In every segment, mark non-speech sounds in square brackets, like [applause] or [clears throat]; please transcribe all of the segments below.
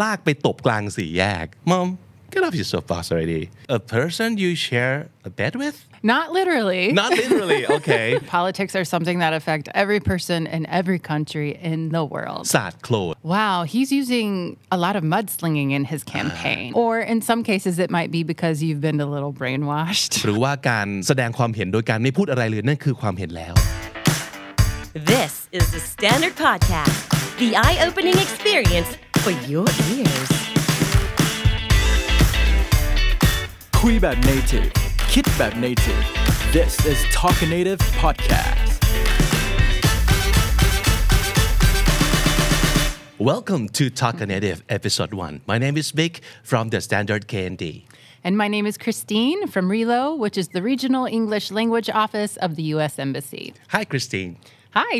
ลากไปตบกลางสี่แยก Mom get off your soapbox already a person you share a bed with Not literally. not literally okay [laughs] Politics are something that affect every person in every country in the world. สาดโคลน Wow, he's using a lot of mudslinging in his campaign. or in some cases, it might be because you've been a little brainwashed. [laughs] หรือว่าการแสดงความเห็นโดยการไม่พูดอะไรเลยนั่นคือความเห็นแล้ว This is the Standard Podcast, the eye opening experience for your ears. คุยแบบ native คิดแบบ native This is Talking Native Podcast Welcome to Talk a Native episode 1 My name is Vic from the Standard KND And my name is Christine from RELO, which is the Regional English Language Office of the U.S. Embassy. Hi Christine Hi,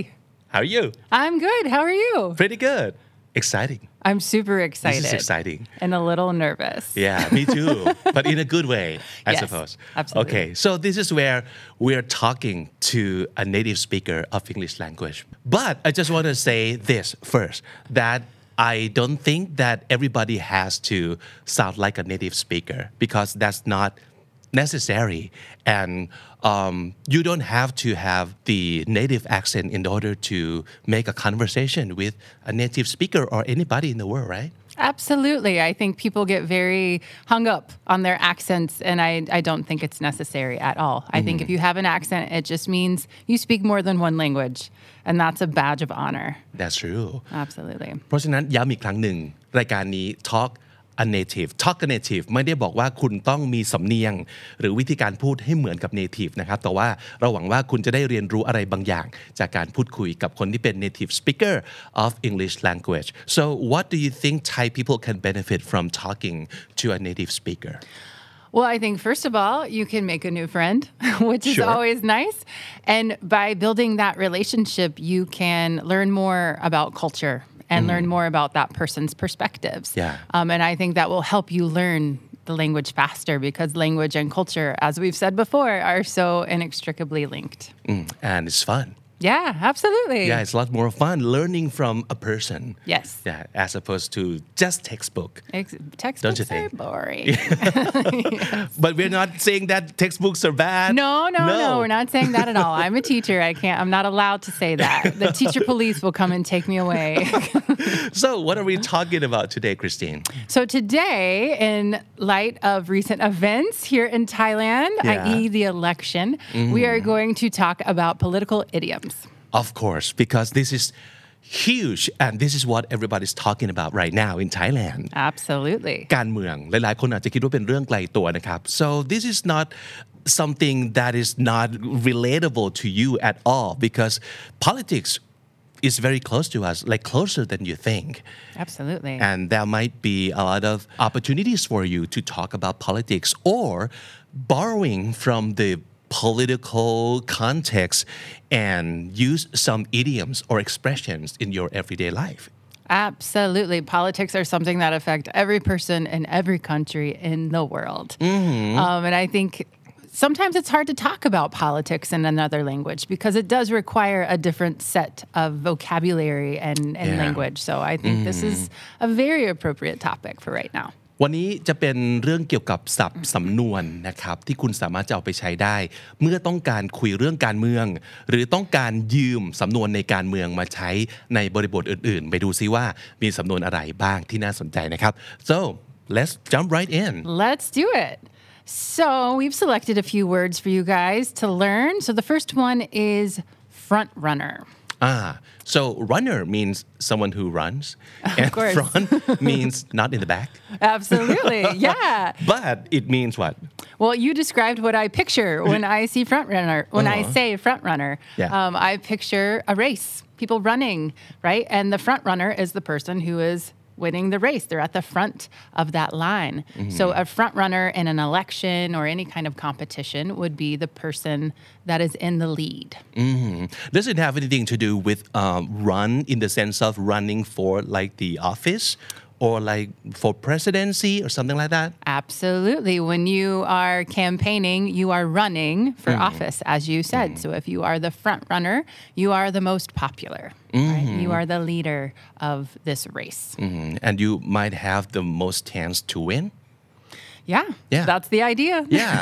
How are you I'm good. How are you? Pretty good Exciting I'm super excited. This is exciting And a little nervous. Yeah, me too. [laughs] but in a good way, I Yes, suppose. absolutely. Okay, so this is where we're talking to a native speaker of English language. But I just want to say this first that I don't think that everybody has to sound like a native speaker because that's not necessary and um, you don't have to have the native accent in order to make a conversation with a native speaker or anybody in the world right Absolutely. I think people get very hung up on their accents, and I, I don't think it's necessary at all. I think if you have an accent, it just means you speak more than one language, and that's a badge of honor. that's true Absolutely. เพราะฉะนั้นย้ำอีกครั้งหนึ่ง รายการนี้ Talk a native Talk a native ไม่ได้บอกว่าคุณต้องมีสำเนียง หรือวิธีการพูดให้เหมือนกับ native นะครับ แต่ว่าเราหวังว่าคุณจะได้เรียนรู้อะไรบางอย่าง จากการพูดคุยกับคนที่เป็น native speaker of English language so what do you think Thai people can benefit from talking to a native speaker Well, I think first of all, you can make a new friend, which is Sure. always nice. And by building that relationship, you can learn more about culture and learn more about that person's perspectives. Yeah. Um, and I think that will help you learn the language faster because language and culture, as we've said before, are so inextricably linked. Mm, and it's fun Yeah, absolutely. yeah it's a lot more fun learning from a person Yes. yeah as opposed to just textbook Ex- textbooks Don't you are think? boring. [laughs] [laughs] but we're not saying that textbooks are bad No, no, no, we're not saying that at all. I'm a [laughs] teacher. I can't, I'm not allowed to say that. The teacher police will come and take me away. So, what are we talking about today, Christine? so, today, in light of recent events here in Thailand, Yeah. i.e., the election, we mm-hmm. are going to talk about political idioms. Of course, because this is huge and this is what everybody's talking about right now in Thailand. Absolutely. การเมืองหลายๆ คนอาจจะคิดว่าเป็นเรื่องไกลตัวนะครับ so this is not something that is not relatable to you at all because politics is very close to us like closer than you think Absolutely. and there might be a lot of opportunities for you to talk about politics or borrowing from the political context and use some idioms or expressions in your everyday life Absolutely. Politics are something that affect every person in every country in the world. Um, and I think sometimes it's hard to talk about politics in another language because it does require a different set of vocabulary and, and Yeah. language. So I think this is a very appropriate topic for right now. วันนี้จะเป็นเรื่องเกี่ยวกับศัพท์สำนวนนะครับที่คุณสามารถจะเอาไปใช้ได้ เมื่อต้องการคุยเรื่องการเมือง หรือต้องการยืมสำนวนในการเมืองมาใช้ในบริบทอื่นๆ ไปดูซิว่ามีสำนวนอะไรบ้างที่น่าสนใจนะครับ so let's jump right in Let's do it. So we've selected a few words for you guys to learn. So the first one is front runner. Ah so runner means someone who runs and course. [laughs] front means not in the back Absolutely. [laughs] yeah. but it means what Well, you described what I picture when [laughs] I see front runner. When I say front runner, Yeah. um, I picture a race, people running, right? And the front runner is the person who is winning the race. They're at the front of that line. So a front runner in an election or any kind of competition would be the person that is in the lead. Does it have anything to do with um, run in the sense of running for like the office or like for presidency or something like that Absolutely. When you are campaigning, you are running for mm-hmm. office, as you said. Mm-hmm. So if you are the front runner, you are the most popular. Right? You mm-hmm. are the leader of this race. Mm, and you might have the most chance to win Yeah, Yeah. that's the idea. yeah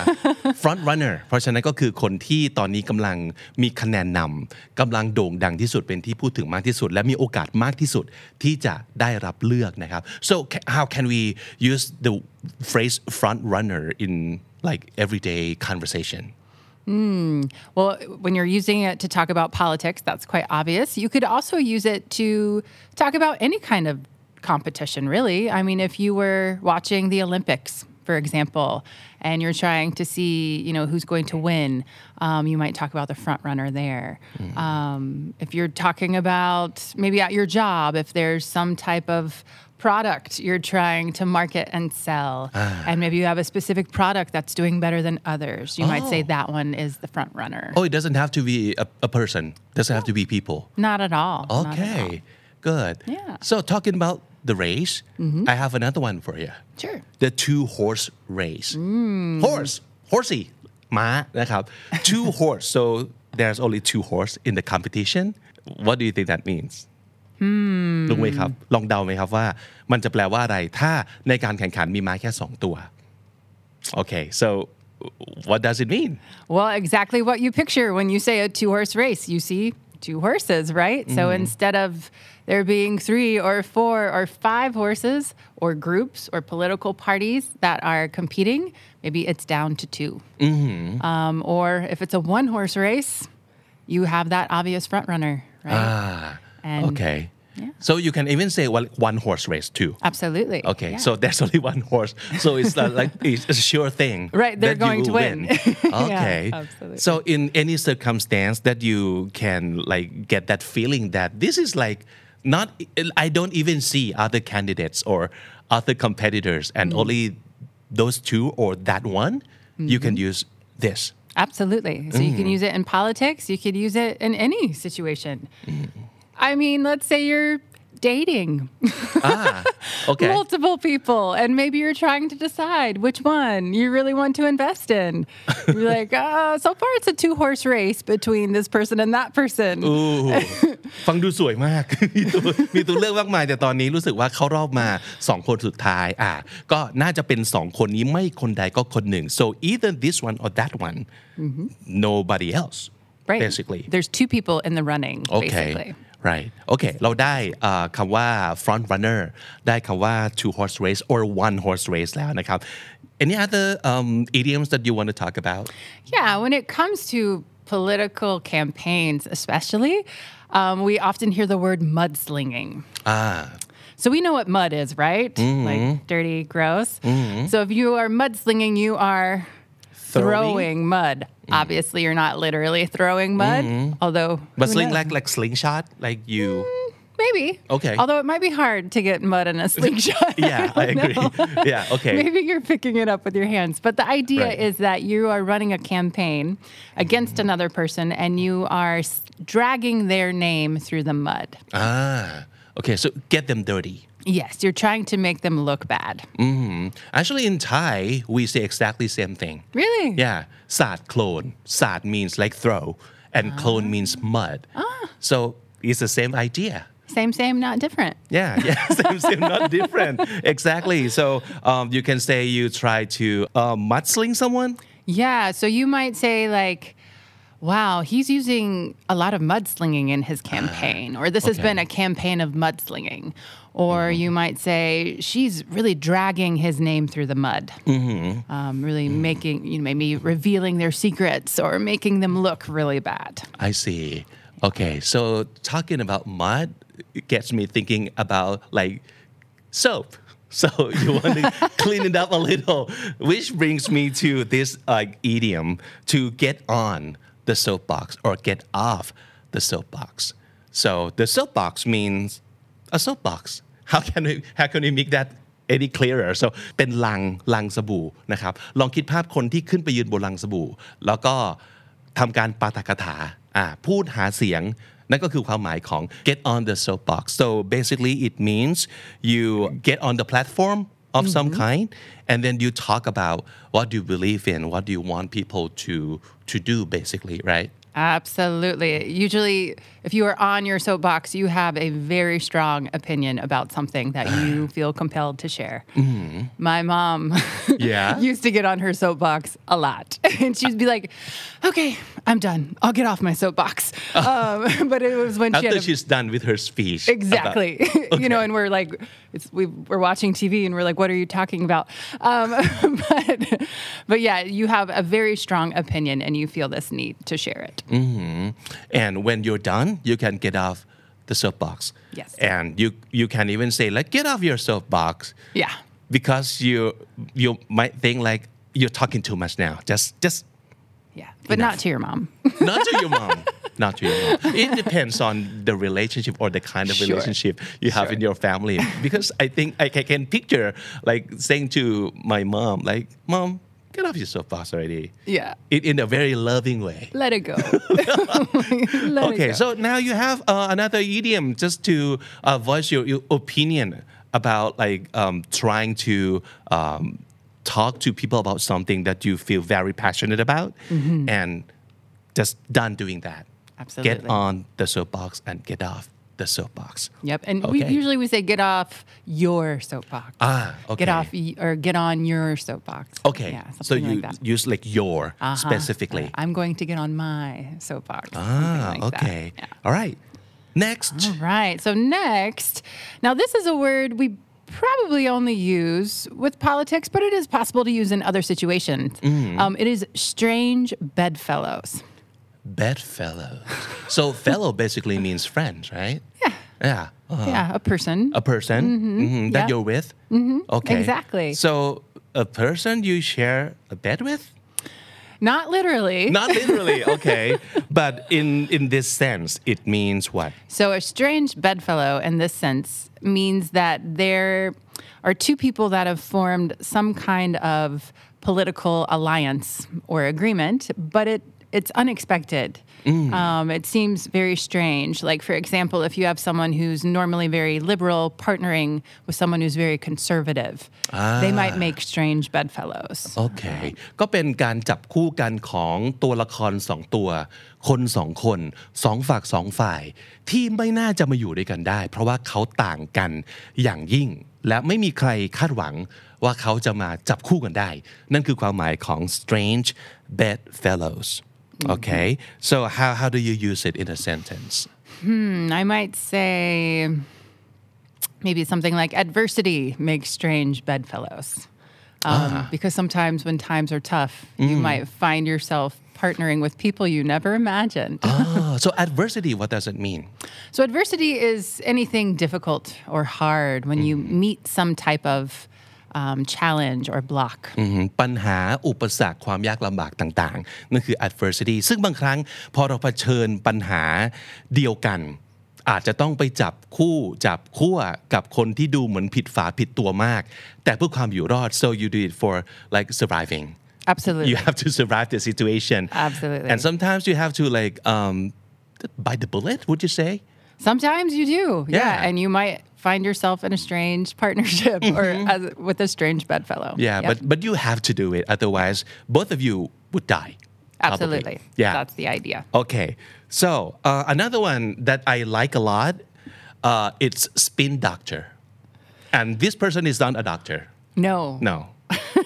front runner เพราะฉะนั้นก็คือคนที่ตอนนี้กำลังมีคะแนนนำกำลังโด่งดังที่สุดเป็นที่พูดถึงมากที่สุด และมีโอกาสมากที่สุดที่จะได้รับเลือกนะครับ so ca- how can we use the phrase front runner in like everyday conversation Well, when you're using it to talk about politics, that's quite obvious. You could also use it to talk about any kind of competition, really. I mean, if you were watching the Olympics, for example, and you're trying to see, you know, who's going to win, um, you might talk about the front runner there. Um, if you're talking about maybe at your job, if there's some type of product you're trying to market and sell, and maybe you have a specific product that's doing better than others, you might say Oh. that one is the front runner. oh it doesn't have to be a, a person doesn't have to be people Not at all. not at all. okay good Yeah. So talking about the race I have another one for you Sure. the two horse race Mm. horse horsey ม้านะครับ two [laughs] horse so there's only two horse in the competition what do you think that means รู้ไหมครับ ลองเดาไหมครับว่า มันจะแปลว่าอะไร ถ้าในการแข่งขันมีม้าแค่สองตัว okay so what does it mean Well, exactly what you picture when you say a two horse race. You see two horses, right? So Mm-hmm. instead of there being three or four or five horses or groups or political parties that are competing, maybe it's down to 2 Mm-hmm. Um, or if it's a one horse race, you have that obvious front runner, right? ah And- okay so you can even say well, one horse race too Absolutely. Okay, Yeah. so there's [laughs] only one horse, so it's like [laughs] it's a sure thing. Right, they're going to will win. [laughs] Okay, Yeah, absolutely. So in any circumstance that you can like get that feeling that this is like not, I don't even see other candidates or other competitors, and Mm. only those two or that one, you can Mm-hmm. use this. Absolutely. So you can use it in politics, you could use it in any situation. I mean, let's say you're dating Ah, [laughs] okay. multiple people and maybe you're trying to decide which one you really want to invest in. You're [laughs] like, uh, so far it's a two horse race between this person and that person. [laughs] โอ้ฟังดูสวยมาก มีตัวมีตัวเลือกมากมายแต่ตอนนี้รู้สึกว่าเข้ารอบมาสองคนสุดท้ายอ่ะก็น่าจะเป็นสองคนนี้ไม่คนใดก็คนหนึ่ง so either this one or that one nobody else Right. basically There's two people in the running, okay basically. right okay เราได้อ่าคำว่า front runner ได้คำว่า two horse race or one horse race แล้วนะครับ any other um, idioms that you want to talk about Yeah, when it comes to political campaigns, especially, um, we often hear the word mudslinging. ah So we know what mud is, right? Like dirty, gross. So if you are mudslinging, you are throwing, mud. Mm. Obviously, you're not literally throwing mud, mm-hmm. although but who sling knows? like like slingshot like you mm, maybe. Okay. Although it might be hard to get mud in a [laughs] slingshot. yeah [laughs] I agree [laughs] yeah okay Maybe you're picking it up with your hands. But the idea Right. is that you are running a campaign against mm-hmm. another person and you are s- dragging their name through the mud. Ah, okay. So get them dirty. Yes, you're trying to make them look bad. Mm. Actually, in Thai, we say exactly same thing. Really? Yeah, sad clone. Sad means like throw, and clone means mud. So it's the same idea. Same, same, not different. Yeah, [laughs] yeah, same, same, not different. Exactly. So um, you can say you try to uh, mudsling someone. Yeah, so you might say, like, wow, he's using a lot of mudslinging in his uh, campaign, or this has been a campaign of mudslinging. Or mm-hmm. you might say, she's really dragging his name through the mud, mm-hmm. um, really mm-hmm. making, you know, maybe revealing their secrets or making them look really bad. I see. Okay, so talking about mud gets me thinking about like soap. [laughs] So you want to [laughs] clean it up a little, which brings me to this like idiom to get on the soapbox or get off the soapbox. So the soapbox means a soapbox. How can we how can we make that any clearer so เป็นลังลังสบู่นะครับลองคิดภาพคนที่ขึ้นไปยืนบนลังสบู่ แล้วก็ทำการปาฐกถาอ่าพูดหาเสียง นั่นก็คือความหมายของ get on the soapbox so basically it means you get on the platform of some mm-hmm. kind and then you talk about what do you believe in what do you want people to to do basically right Absolutely. Usually, if you are on your soapbox, you have a very strong opinion about something that you [sighs] feel compelled to share. My mom [laughs] Yeah? used to get on her soapbox a lot. [laughs] And she'd be like, okay, I'm done. I'll get off my soapbox. [laughs] Um, but it was when she after had a, she's done with her speech about- Exactly. you know, and we're like, it's, we, we're watching TV and we're like, what are you talking about? Um, but, but yeah, you have a very strong opinion and you feel this need to share it. Mm-hmm. and when you're done you can get off the soapbox Yes. and you you can even say like get off your soapbox Yeah. because you you might think like you're talking too much now just just Yeah. But not to your mom. [laughs] not to your mom [laughs] not to your mom it depends on the relationship or the kind of Sure. relationship you have in your family because i think i can picture like saying to my mom like mom get off your soapbox already Yeah. in, in a very loving way Let it go. [laughs] [laughs] Let okay, it go. so now you have uh, another idiom just to uh, voice your, your opinion about like um, trying to um, talk to people about something that you feel very passionate about and just done doing that. Absolutely. Get on the soapbox and get off the soapbox. Yep. And we usually we say get off your soapbox. Ah, okay. Get off y- or get on your soapbox. Okay, Yeah. so Something you like that. use like your Uh-huh. specifically. I'm going to get on my soapbox. Ah, like okay. Yeah. All right. Next. All right. So next, now this is a word we probably only use with politics, but it is possible to use in other situations. Mm-hmm. Um, it is strange bedfellows. Bedfellow. So fellow basically means friends, right? Yeah. Yeah. Uh-huh. Yeah, a person. a person mhm, that yeah. you're with. Mm-hmm. Okay. Exactly. So a person you share a bed with? Not literally. Not literally, okay. [laughs] but in in this sense, it means what? So, a strange bedfellow in this sense means that there are two people that have formed some kind of political alliance or agreement, but it it's unexpected. Um, it seems very strange. Like, for example, if you have someone who's normally very liberal partnering with someone who's very conservative, they might make strange bedfellows. โอเค ก็เป็นการจับคู่กันของตัวละครสองตัว คนสองคนสองฝักสองฝ่าย ที่ไม่น่าจะมาอยู่ด้วยกันได้ เพราะว่าเขาต่างกันอย่างยิ่ง และไม่มีใครคาดหวังว่าเขาจะมาจับคู่กันได้ นั่นคือความหมายของ strange bedfellows Mm-hmm. okay. So how how do you use it in a sentence? Hmm, I might say maybe something like adversity makes strange bedfellows. Um, ah. Because sometimes when times are tough, you mm. might find yourself partnering with people you never imagined. oh [laughs] so adversity what does it mean? So, adversity is anything difficult or hard when you mm. meet some type of um, challenge or block. อืมปัญหาอุปสรรคความยากลำบากต่างๆนั่นคือ adversity ซึ่งบางครั้งพอเราเผชิญปัญหาเดียวกัน อาจจะต้องไปจับคู่จับคู่กับคนที่ดูเหมือนผิดฝาผิดตัวมาก แต่เพื่อความอยู่รอด so you do it for like surviving Absolutely. you have to survive the situation Absolutely. and sometimes you have to like um bite the bullet would you say Sometimes you do. Yeah. Yeah. And you might find yourself in a strange [laughs] partnership or as, with a strange bedfellow. yeah Yep. but but you have to do it otherwise both of you would die probably. Absolutely. yeah That's the idea. Okay, so uh, another one that I like a lot, uh, it's spin doctor, and this person is not a doctor. No. No,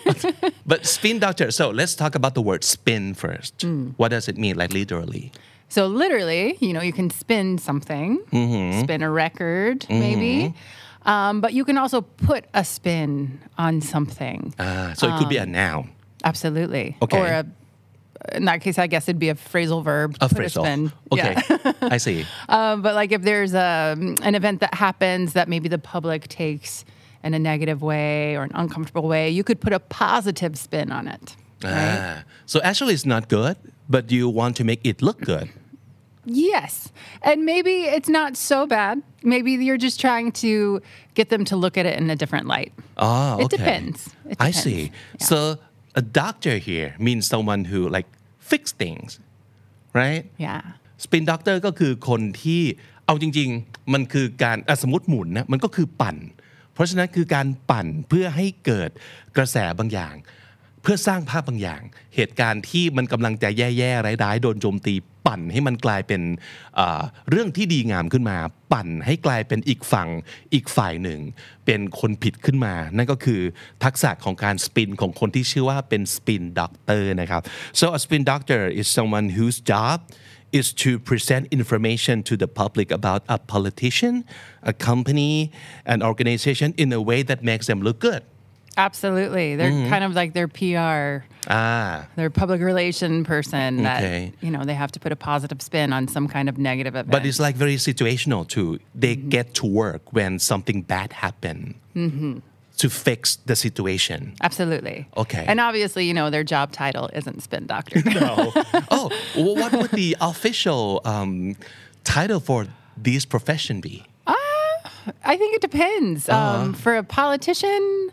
[laughs] but spin doctor. So let's talk about the word spin first. What does it mean, like literally? So literally, you know, you can spin something, Mm-hmm. spin a record, maybe. Um, but you can also put a spin on something. Uh, so it could be a noun, Absolutely. Okay. Or a, in that case, I guess it'd be a phrasal verb. a put phrasal. spin. Okay, Yeah. [laughs] I see. [laughs] Um, but like if there's a, an event that happens that maybe the public takes in a negative way or an uncomfortable way, you could put a positive spin on it. Right? Ah, so actually, it's not good, but you want to make it look good. Yes. And maybe it's not so bad. Maybe you're just trying to get them to look at it in a different light. Oh, It okay. depends. It I depends. see. Yeah. So a doctor here means someone who like fix things, right? Yeah. สปินด็อกเตอร์ก็คือคนที่เอาจริง ๆ มันคือการอ่ะสมมติหมุนนะมันก็คือปั่น เพราะฉะนั้นคือการปั่นเพื่อให้เกิดกระแสบางอย่าง เ พื่อสร้างภาพบางอย่าง เหตุการณ์ที่มันกำลังจะแย่ๆร้ายๆ โดนโจมตีปั่นให้มันกลายเป็นเรื่องที่ดีงามขึ้นมา ปั่นให้กลายเป็นอีกฝั่งอีกฝ่ายหนึ่ง เป็นคนผิดขึ้นมา นั่นก็คือทักษะของการสปินของคนที่ชื่อว่าเป็นสปินด็อกเตอร์นะครับ so a spin doctor is someone whose job is to present information to the public about a politician, a company, an organization in a way that makes them look good. Absolutely. They're Mm-hmm. kind of like their PR, Ah, their public relation person that, Okay. you know, they have to put a positive spin on some kind of negative event. but it's like very situational too. They get to work when something bad happen to fix the situation. Absolutely. Okay. And obviously, you know, their job title isn't spin doctor. [laughs] no. [laughs] oh, well, what would the official um, title for this profession be? Ah. I think it depends. Uh-huh. Um, for a politician,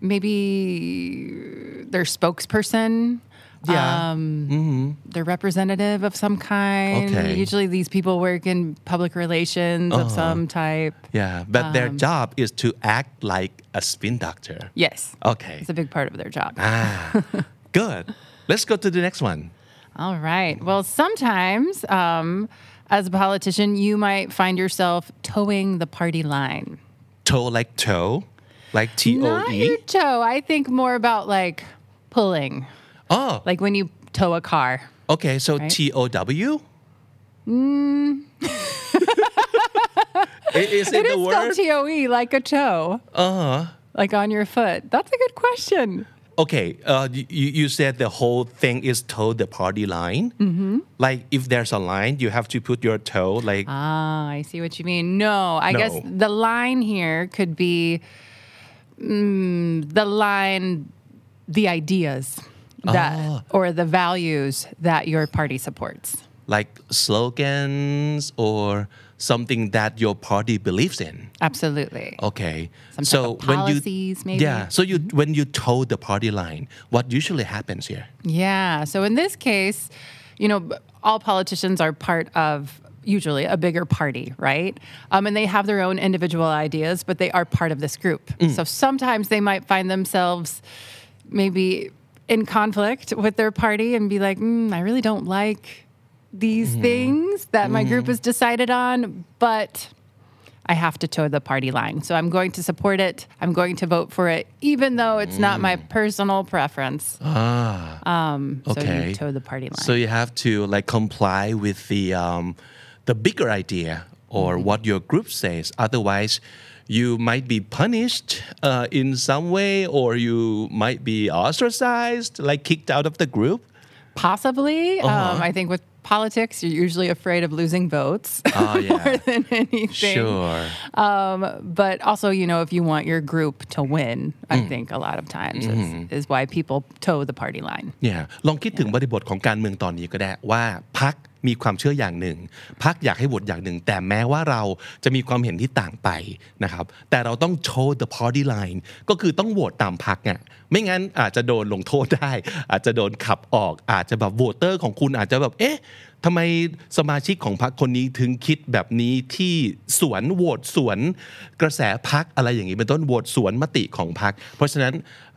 maybe their spokesperson. Yeah. Um, Their representative of some kind. Okay. Uh-huh. Usually, these people work in public relations of some type. Yeah, but their job is to act like a spin doctor. Yes. Okay. It's a big part of their job. Ah, good. Let's go to the next one. All right. Well, sometimes um, as a politician, you might find yourself towing the party line. Toe like toe, like T O E. tow. I think more about like pulling, Oh, like when you tow a car. okay. So. T O W. [laughs] I- Is it, It the is word? spelled T O E, like a toe. Uh huh. Like on your foot. That's a good question. okay, uh, you, you said the whole thing is toe the party line. Mm-hmm. Like if there's a line, you have to put your toe like. Ah, I see what you mean. No, I guess No. the line here could be mm, the line, the ideas that, Ah. or the values that your party supports. like slogans or something that your party believes in. Absolutely. Okay. Some type so of when policies, you maybe? yeah, so you when you toe the party line, what usually happens here? Yeah. So in this case, you know, all politicians are part of usually a bigger party, right? Um, and they have their own individual ideas, but they are part of this group. So sometimes they might find themselves maybe in conflict with their party and be like, mm, I really don't like these things that my group has decided on, but I have to toe the party line. So I'm going to support it. I'm going to vote for it, even though it's not my personal preference. Um, so Okay. you toe the party line. So you have to like comply with the um, the bigger idea or Mm-hmm. what your group says. Otherwise, you might be punished uh, in some way, or you might be ostracized, like kicked out of the group. Possibly. Uh-huh. Um, I think with politics, you're usually afraid of losing votes Oh yeah, [laughs] more than anything. sure. But also, you know, if you want your group to win, I Mm. think a lot of times Mm-hmm. is, is why people toe the party line. เนี่ยลองคิดถึงบริบทของการเมืองตอนนี้ก็ได้ว่าพัก มีความเชื่ออย่างหนึ่งพักอยากให้โหวตอย่างหนึ่ง แต่แม้ว่าเราจะมีความเห็นที่ต่างไปนะครับ แต่เราต้อง show the party line ก็คือต้องโหวตตามพักอะไม่งั้นอาจจะโดนลงโทษได้ อาจจะโดนขับออก อาจจะแบบโหวตเตอร์ของคุณอาจจะแบบเอ๊ะทำไมสมาชิกของพรรคคนนี้ถึงคิดแบบนี้ที่สวนโหวตสวนกระแสพักอะไรอย่างนี้เป็นต้นโหวตสวนมติของพักเพราะฉะนั้น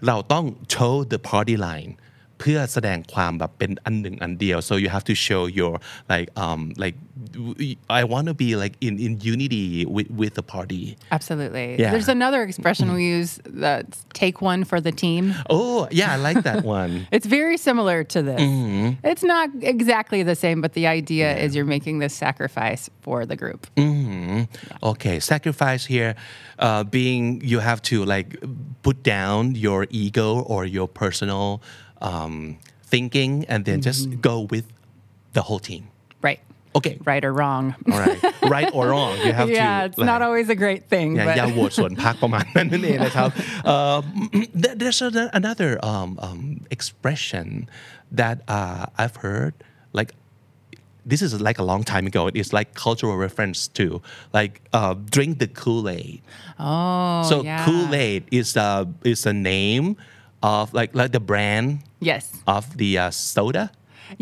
เราต้อง show the party line เพื่อแสดงความแบบเป็นอันหนึ่งอันเดียว so you have to show your like um like I want to be like in in unity with with the party Absolutely. Yeah. There's another expression we use that's take one for the team. oh yeah I like that [laughs] one It's very similar to this. Mm-hmm. It's not exactly the same, but the idea is you're making this sacrifice for the group. okay sacrifice here uh, being you have to like put down your ego or your personal um, thinking and then just go with the whole team Right. okay Right or wrong. all right right or [laughs] wrong you have to yeah, it's not like- always a great thing. อย่า but อย่าโหวตส่วนพักประมาณนั้นนั่นเองนะครับ [laughs] [laughs] Uh, [clears throat] there- there's ano- another um, um, expression that uh, I've heard like this is like a long time ago it's like cultural reference to like uh, drink the Kool-Aid oh, so yeah. Kool-Aid is a is a name of like like the brand Yes. of the uh, soda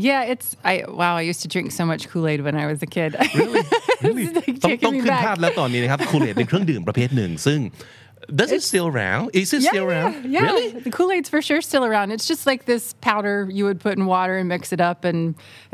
Yeah, it's I wow, I used to drink so much Kool-Aid when I was a kid. [laughs] really [laughs] really It's like ต้อง taking ต้อง me ขึ้น back. ภาพแล้วตอนนี้นะครับคูเลตเป็นเครื่องดื่มประเภทหนึ่ง ซึ่ง does it still around is it yeah, still around yeah, yeah. really The Kool-Aid's for sure still around. It's just like this powder you would put in water and mix it up and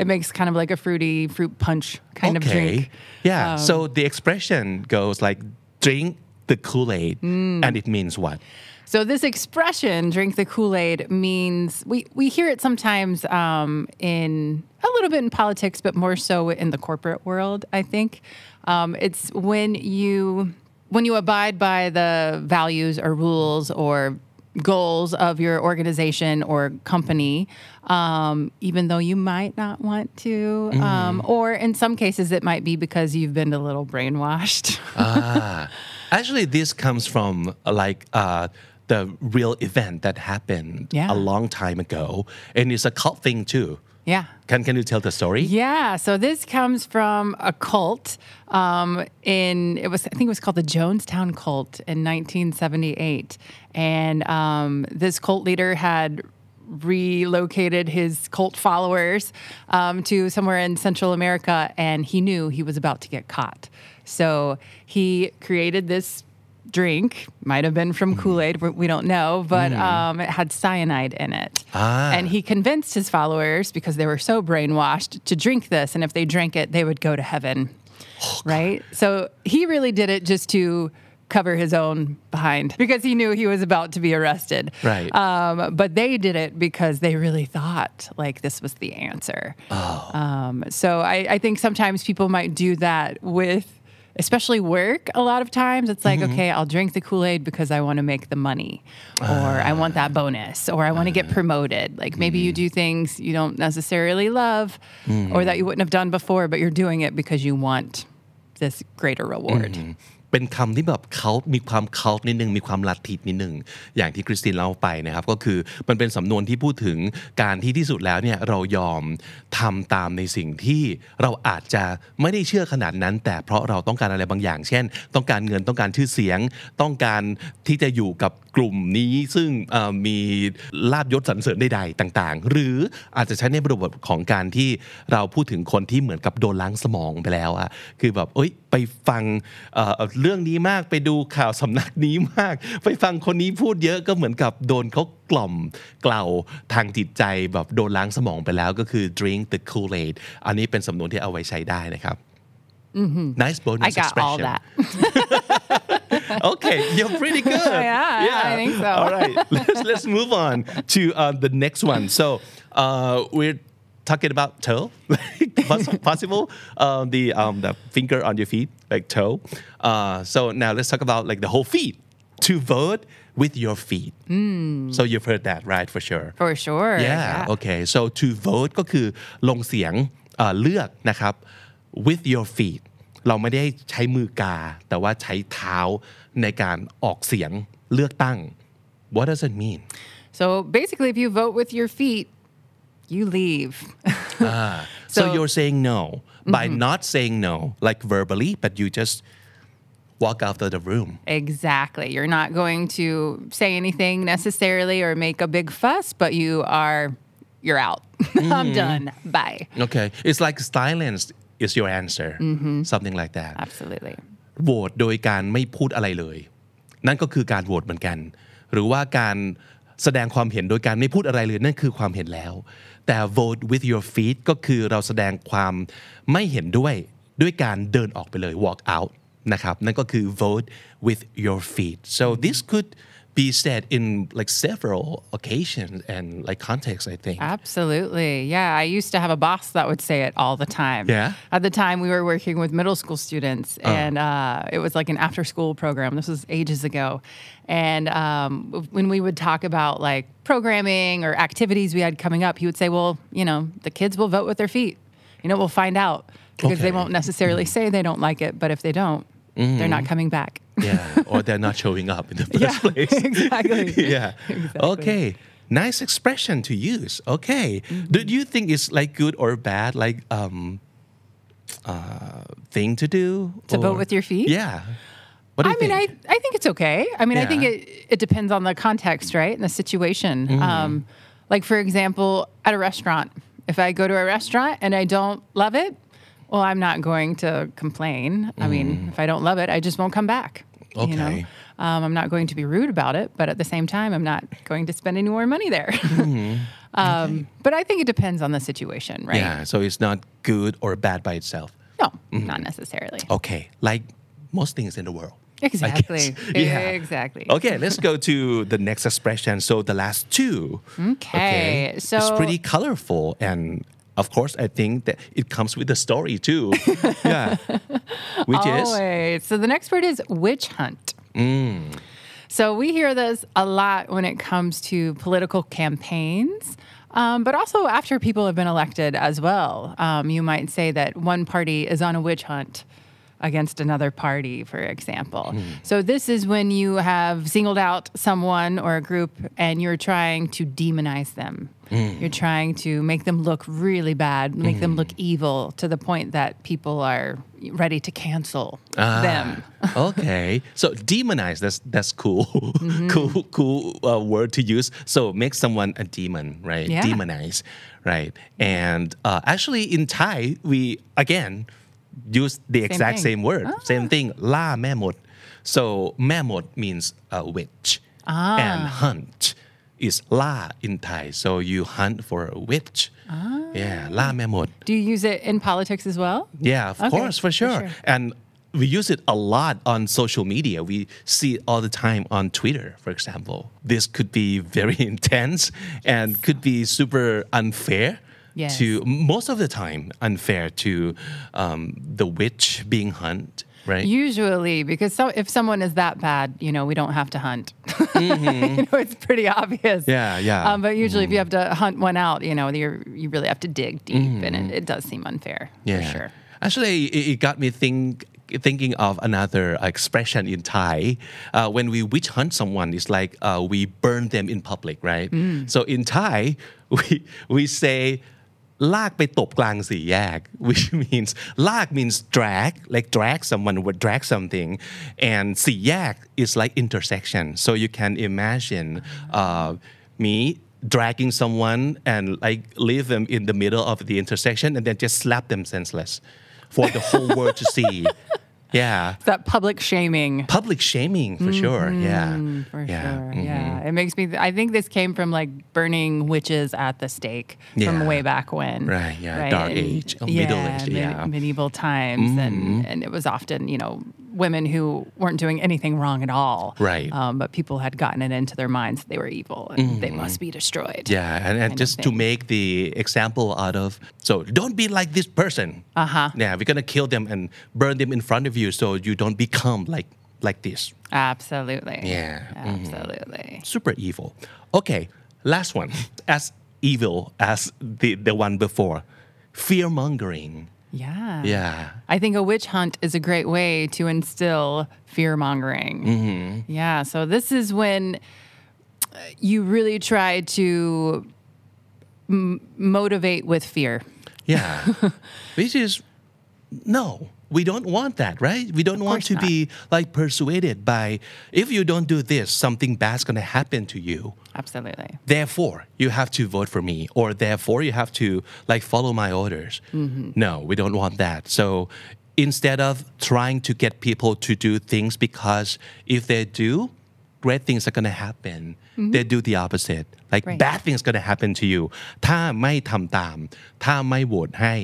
it makes kind of like a fruity fruit punch kind of okay drink. yeah Um, so the expression goes like drink the Kool-Aid Mm. and it means what So this expression, "drink the Kool Aid," means we we hear it sometimes um, in a little bit in politics, but more so in the corporate world. I think um, it's when you when you abide by the values or rules or goals of your organization or company, um, even though you might not want to, um, or in some cases it might be because you've been a little brainwashed. ah [laughs] actually this comes from like uh the real event that happened Yeah. a long time ago and it's a cult thing too yeah. can can you tell the story Yeah, so this comes from a cult um, in it was I think it was called the Jonestown cult in 1978, and um, this cult leader had relocated his cult followers um, to somewhere in Central America, and he knew he was about to get caught. So he created this drink, might have been from Kool Aid, we don't know, but um, it had cyanide in it. Ah. And he convinced his followers, because they were so brainwashed, to drink this. And if they drank it, they would go to heaven. right? So he really did it just to cover his own behind because he knew he was about to be arrested. Right. Um, but they did it because they really thought like this was the answer. Um, so I, I think sometimes people might do that with especially work a lot of times it's like mm-hmm. okay i'll drink the kool-aid because i want to make the money or i want that ah. bonus or i want to get ah. promoted. Like maybe you mm-hmm. do things you don't necessarily love or that mm-hmm. you wouldn't have done before but you're doing it because you want this greater reward เป็นคำที่แบบเขามีความเคานิดนึงมีความลัทธินิดนึงอย่างที่คริสตินเล่าไปนะครับ ก็คือมันเป็นสำนวนที่พูดถึงการที่ที่สุดแล้วเนี่ยเรายอมทำตามในสิ่งที่เราอาจจะไม่ได้เชื่อขนาดนั้น แต่เพราะเราต้องการอะไรบางอย่าง เช่น ต้องการเงินต้องการชื่อเสียง ต้องการที่จะอยู่กับ กลุ่มนี้ซึ่งมีลาบยศสรรเสริญใดๆต่างๆ หรืออาจจะใช้ในบริบทของการที่เราพูดถึงคนที่เหมือนกับโดนล้างสมองไปแล้วอะคือแบบเอ้ยไปฟังเเรื่องนี้มากไปดูข่าวสำนักนี้มาก ไปฟังคนนี้พูดเยอะก็เหมือนกับโดนเขากล่อมเกล่าทางจิตใจแบบโดนล้างสมองไปแล้วก็คือ drink the Kool-Aid อันนี้เป็นสำนวนที่เอาไว้ใช้ได้นะครับ nice bonus i got all expression that [laughs] okay, you're pretty good. Yeah, [laughs] I think so. All right, [laughs] let's let's move on to uh, the next one. So uh, we're talking about toe, like poss- possible uh, the um, the finger on your feet, like toe. Uh, so now let's talk about like the whole feet. To vote with your feet. So you've heard that, right? For sure. for sure Yeah. Okay. So to vote ก็คือลงเสียงเอ่อเลือกนะครับ with your feet เราไม่ได้ใช้มือกา แต่ว่าใช้เท้าในการออกเสียงเลือกตั้ง What does it mean so basically if you vote with your feet you leave so, [laughs] So- Mm-hmm. you're saying no by not saying no like verbally but you just walk out of the room Exactly. You're not going to say anything necessarily or make a big fuss, but you are, you're out. [laughs] I'm done. Bye. okay it's like silence is your answer Mm-hmm. something like that Absolutely. โหวตโดยการไม่พูดอะไรเลย นั่นก็คือการโหวตเหมือนกัน หรือว่าการแสดงความเห็นโดยการไม่พูดอะไรเลยนั่นคือความเห็นแล้ว แต่ vote with your feet ก็คือเราแสดงความไม่เห็นด้วยด้วยการเดินออกไปเลย walk out นะครับนั่นก็คือ vote with your feet so this could be said in like several occasions and like contexts I think Absolutely. Yeah. I used to have a boss that would say it all the time. Yeah? At the time, we were working with middle school students, and uh, it was like an after school program. This was ages ago. And um, when we would talk about like programming or activities we had coming up, he would say, Well, you know, the kids will vote with their feet. You know, we'll find out because they won't necessarily say they don't like it, but if they don't, they're not coming back. [laughs] yeah or they're not showing up in the first Yeah, [laughs] place exactly. [laughs] yeah Exactly. okay nice expression to use okay Mm-hmm. do you think it's like good or bad like um uh thing to do To vote with your feet? yeah what do I you mean, think I, I think it's okay. I mean, I think it, it depends on the context, right? And the situation. Mm-hmm. Um, like, for example, at a restaurant, If I go to a restaurant and I don't love it, well, I'm not going to complain. I mean, if I don't love it, I just won't come back. You know? Okay. Um, I'm not going to be rude about it, but at the same time, I'm not going to spend any more money there. [laughs] um, But I think it depends on the situation, right? Yeah, so it's not good or bad by itself. No, not necessarily. Okay, like most things in the world. Exactly. [laughs] Yeah. Exactly. Okay, let's go to the next expression. So the last two. Okay, it's so- it's pretty colorful and. Of course, I think that it comes with a story too. [laughs] yeah. Which is Always. So the next word is witch hunt. Mm. So we hear this a lot when it comes to political campaigns. Um, but also after people have been elected as well. Um, you might say that one party is on a witch hunt against another party, for example. Hmm. So this is when you have singled out someone or a group and you're trying to demonize them. Hmm. You're trying to make them look really bad, make them look evil to the point that people are ready to cancel Ah, them. [laughs] okay. So demonize. That's that's cool. Mm-hmm. cool cool uh, word to use. So make someone a demon, right? Yeah. Demonize, right? And uh, actually, in Thai, we again use the exact same, same word, ah. same thing, la memot. So memot means a witch, ah. and hunt is la in Thai. So you hunt for a witch. Ah. Yeah, la memot. Do you use it in politics as well? Yeah, of okay. course, for sure. for sure. And we use it a lot on social media. We see it all the time on Twitter, for example. This could be very [laughs] intense and could be super unfair Yes. To most of the time, unfair to um, the witch being hunt, right? Usually, because so, if someone is that bad, you know, we don't have to hunt. [laughs] you know, it's pretty obvious. Mm-hmm. Yeah, yeah. Mm-hmm. Um, but usually, if you have to hunt one out, you know, you're, you really have to dig deep, and it, it does seem unfair yeah. for sure. Actually, it, it got me think thinking of another expression in Thai. Uh, when we witch hunt someone, it's like uh, we burn them in public, right? So in Thai, [laughs] we we say ลากไปตบกลางสี่แยก [laughs] which means ลาก means drag like drag someone would drag something and สี่แยก is like intersection so you can imagine uh, me dragging someone and like leave them in the middle of the intersection and then just slap them senseless for the whole world to see yeah It's that public shaming. public shaming for sure yeah Mm-hmm. For yeah sure. mhm. Yeah. It makes me, I think this came from like burning witches at the stake Yeah. from way back when. Right, yeah, Dark And- Age, or Middle Age, yeah. Mm-hmm. Medieval times. And, and it was often, you know, women who weren't doing anything wrong at all. Right. Um, but people had gotten it into their minds that they were evil and they must be destroyed. Mm-hmm. Yeah, and, and just to make the example out of so don't be like this person. Uh Uh-huh. Yeah, we're gonna kill them and burn them in front of you so you don't become like like this. Absolutely. Yeah. Mhm. Absolutely. Super evil. Okay, last one. [laughs] As evil as the the one before, fear mongering. Yeah. Yeah. I think a witch hunt is a great way to instill fear mongering. Mm-hmm. Yeah. So this is when uh, you really try to m- motivate with fear. Yeah. [laughs] this is no We don't want that, right? We don't want course to not. be like persuaded by if you don't do this, something bad's gonna happen to you. Absolutely. therefore you have to vote for me or therefore you have to like follow my orders no we don't want that so instead of trying to get people to do things because if they do great things are going to happen they do the opposite like Right. bad things going to happen to you ถ้าไม่ทำตาม ถ้าไม่โหวตให้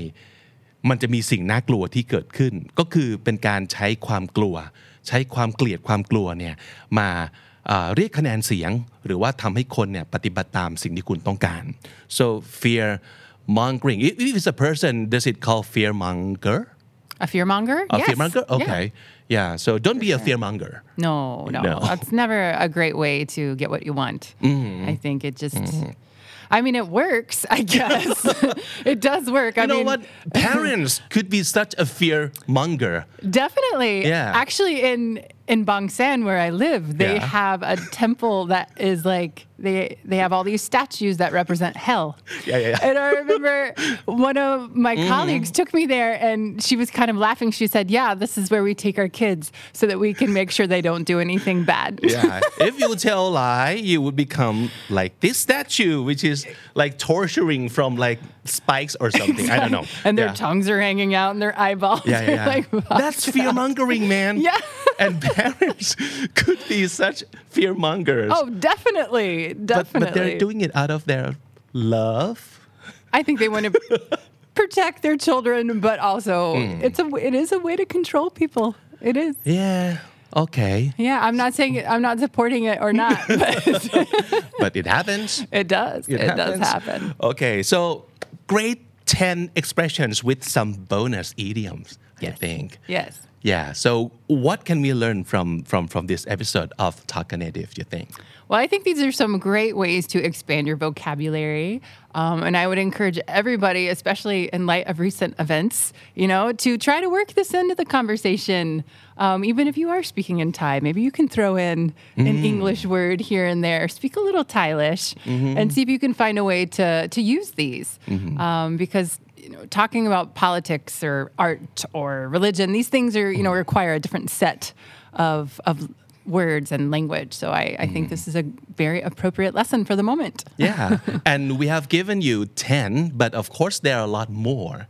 มันจะมีสิ่งน่ากลัวที่เกิดขึ้น ก็คือเป็นการใช้ความกลัว ใช้ความเกลียดความกลัวเนี่ยมาเอ่อเรียกคะแนนเสียง หรือว่าทำให้คนเนี่ยปฏิบัติตามสิ่งที่คุณต้องการ so fear mongering if if it's a person does it call fear monger A fear monger? a yes. fear monger Yeah. okay yeah so don't be a fear monger No, no, No. That's never a great way to get what you want. Mm-hmm. I think it just. I mean, it works. I [laughs] guess it does work. I you know mean, what parents could be such a fear monger Definitely. Yeah. Actually, in in Bang Saen where I live, they Yeah. have a temple that is like they they have all these statues that represent hell. [laughs] Yeah, yeah, yeah. And I remember one of my mm-hmm. colleagues took me there and she was kind of laughing. She said, "Yeah, this is where we take our kids so that we can make sure they don't do anything bad." Yeah. if you tell a lie, you would become like this statue, which is like torturing from like spikes or something. I don't know. And their yeah. tongues are hanging out and their eyeballs Yeah, yeah, yeah. like That's fear mongering, man. Yeah. [laughs] and parents could be such fear mongers. Oh, definitely. Definitely. but they're doing it out of their love. I think they want to [laughs] protect their children, but also Hmm. it's a it is a way to control people. It is. Yeah. Okay. Yeah, I'm not saying it, I'm not supporting it or not, [laughs] but But it happens. it does. It, does happens. happen. Okay. So great 10 expressions with some bonus idioms, I think. Yes. Yeah. So what can we learn from from from this episode of Talk a Native, you think? Well, I think these are some great ways to expand your vocabulary. Um, and I would encourage everybody, especially in light of recent events, you know, to try to work this into the conversation. Um, even if you are speaking in Thai, maybe you can throw in an English word here and there. Speak a little Thailish and see if you can find a way to, to use these. Um, because you know, talking about politics or art or religion, these things are, you know, require a different set of, of words and language. So I, I think this is a very appropriate lesson for the moment. Yeah. [laughs] and we have given you 10, but of course there are a lot more.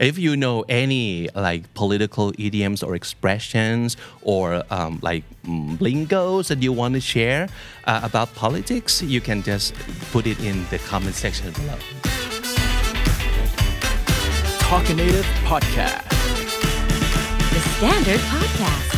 If you know any like political idioms or expressions or um, like mm, lingos that you want to share uh, about politics, you can just put it in the comment section below. Talk Native Podcast. The Standard Podcast,